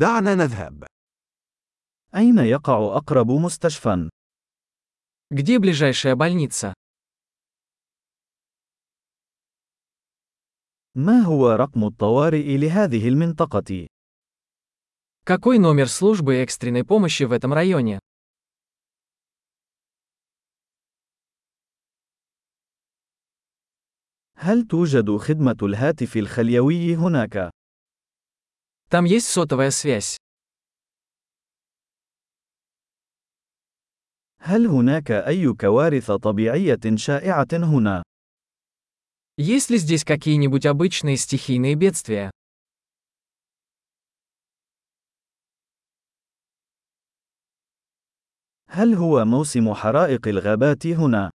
دعنا نذهب. أين يقع أقرب مستشفى؟ Где ближайшая больница? ما هو رقم الطوارئ لهذه المنطقة؟ Какой номер службы экстренной помощи в этом районе? هل توجد خدمة الهاتف الخليوي هناك؟ Там есть сотовая связь. هل هناك أي كوارث طبيعية شائعة هنا؟ Есть ли здесь какие-нибудь обычные стихийные бедствия? هل هو موسم حرائق الغابات هنا؟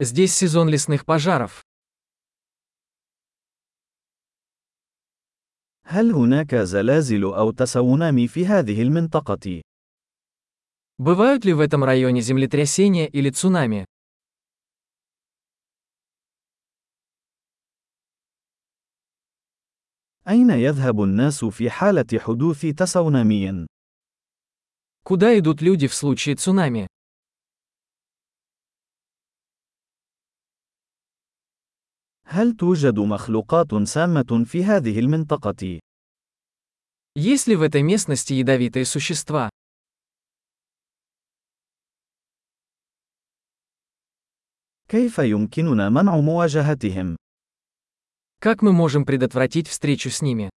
Здесь сезон лесных пожаров. هل هناك زلازل أو تسونامي في هذه المنطقة؟ Бывают ли в этом районе землетрясения или цунами? أين يذهب الناس في حالة حدوث تسونامي؟ Куда идут люди в случае цунами? هل توجد مخلوقات سامة في هذه المنطقة؟ Есть ли в этой местности ядовитые существа? كيف يمكننا منع مواجهتهم؟ Как мы можем предотвратить встречу с ними?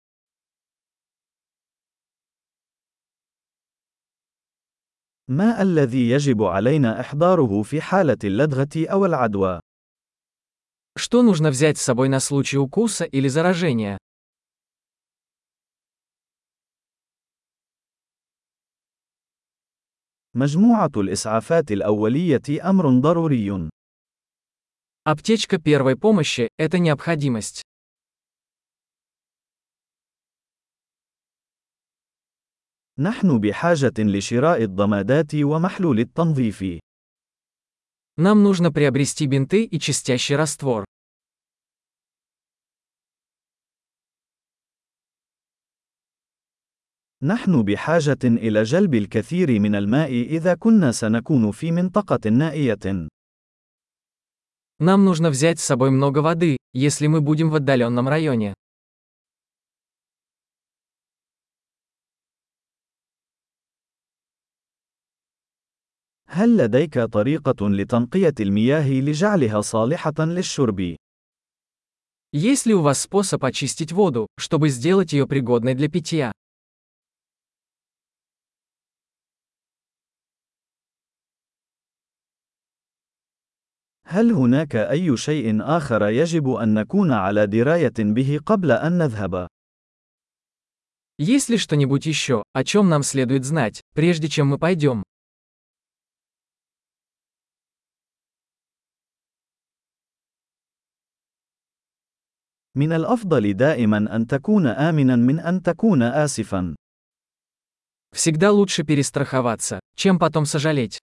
ما الذي يجب علينا إحضاره في حالة اللدغة أو العدوى؟ Что нужно взять с собой на случай укуса или заражения? مجموعة الإسعافات الأولية أمر ضروري. Аптечка первой помощи – это необходимость. نحن بحاجة لشراء الضمادات ومحلول التنظيف. Нам нужно приобрести бинты и чистящий раствор. نحن بحاجة إلى جلب الكثير من الماء إذا كنا سنكون في منطقة نائية. Нам нужно взять с собой много воды, если мы будем в отдаленном районе. هل لديك طريقة لتنقية المياه لجعلها صالحة للشرب؟ Есть ли у вас способ очистить воду, чтобы сделать ее пригодной для питья? هل هناك أي شيء آخر يجب أن نكون على دراية به قبل أن نذهب؟ Есть ли что-нибудь еще, о чем нам следует знать, прежде чем мы пойдем? من الأفضل دائما أن تكون آمنا من أن تكون آسفا. Всегда лучше перестраховаться, чем потом сожалеть.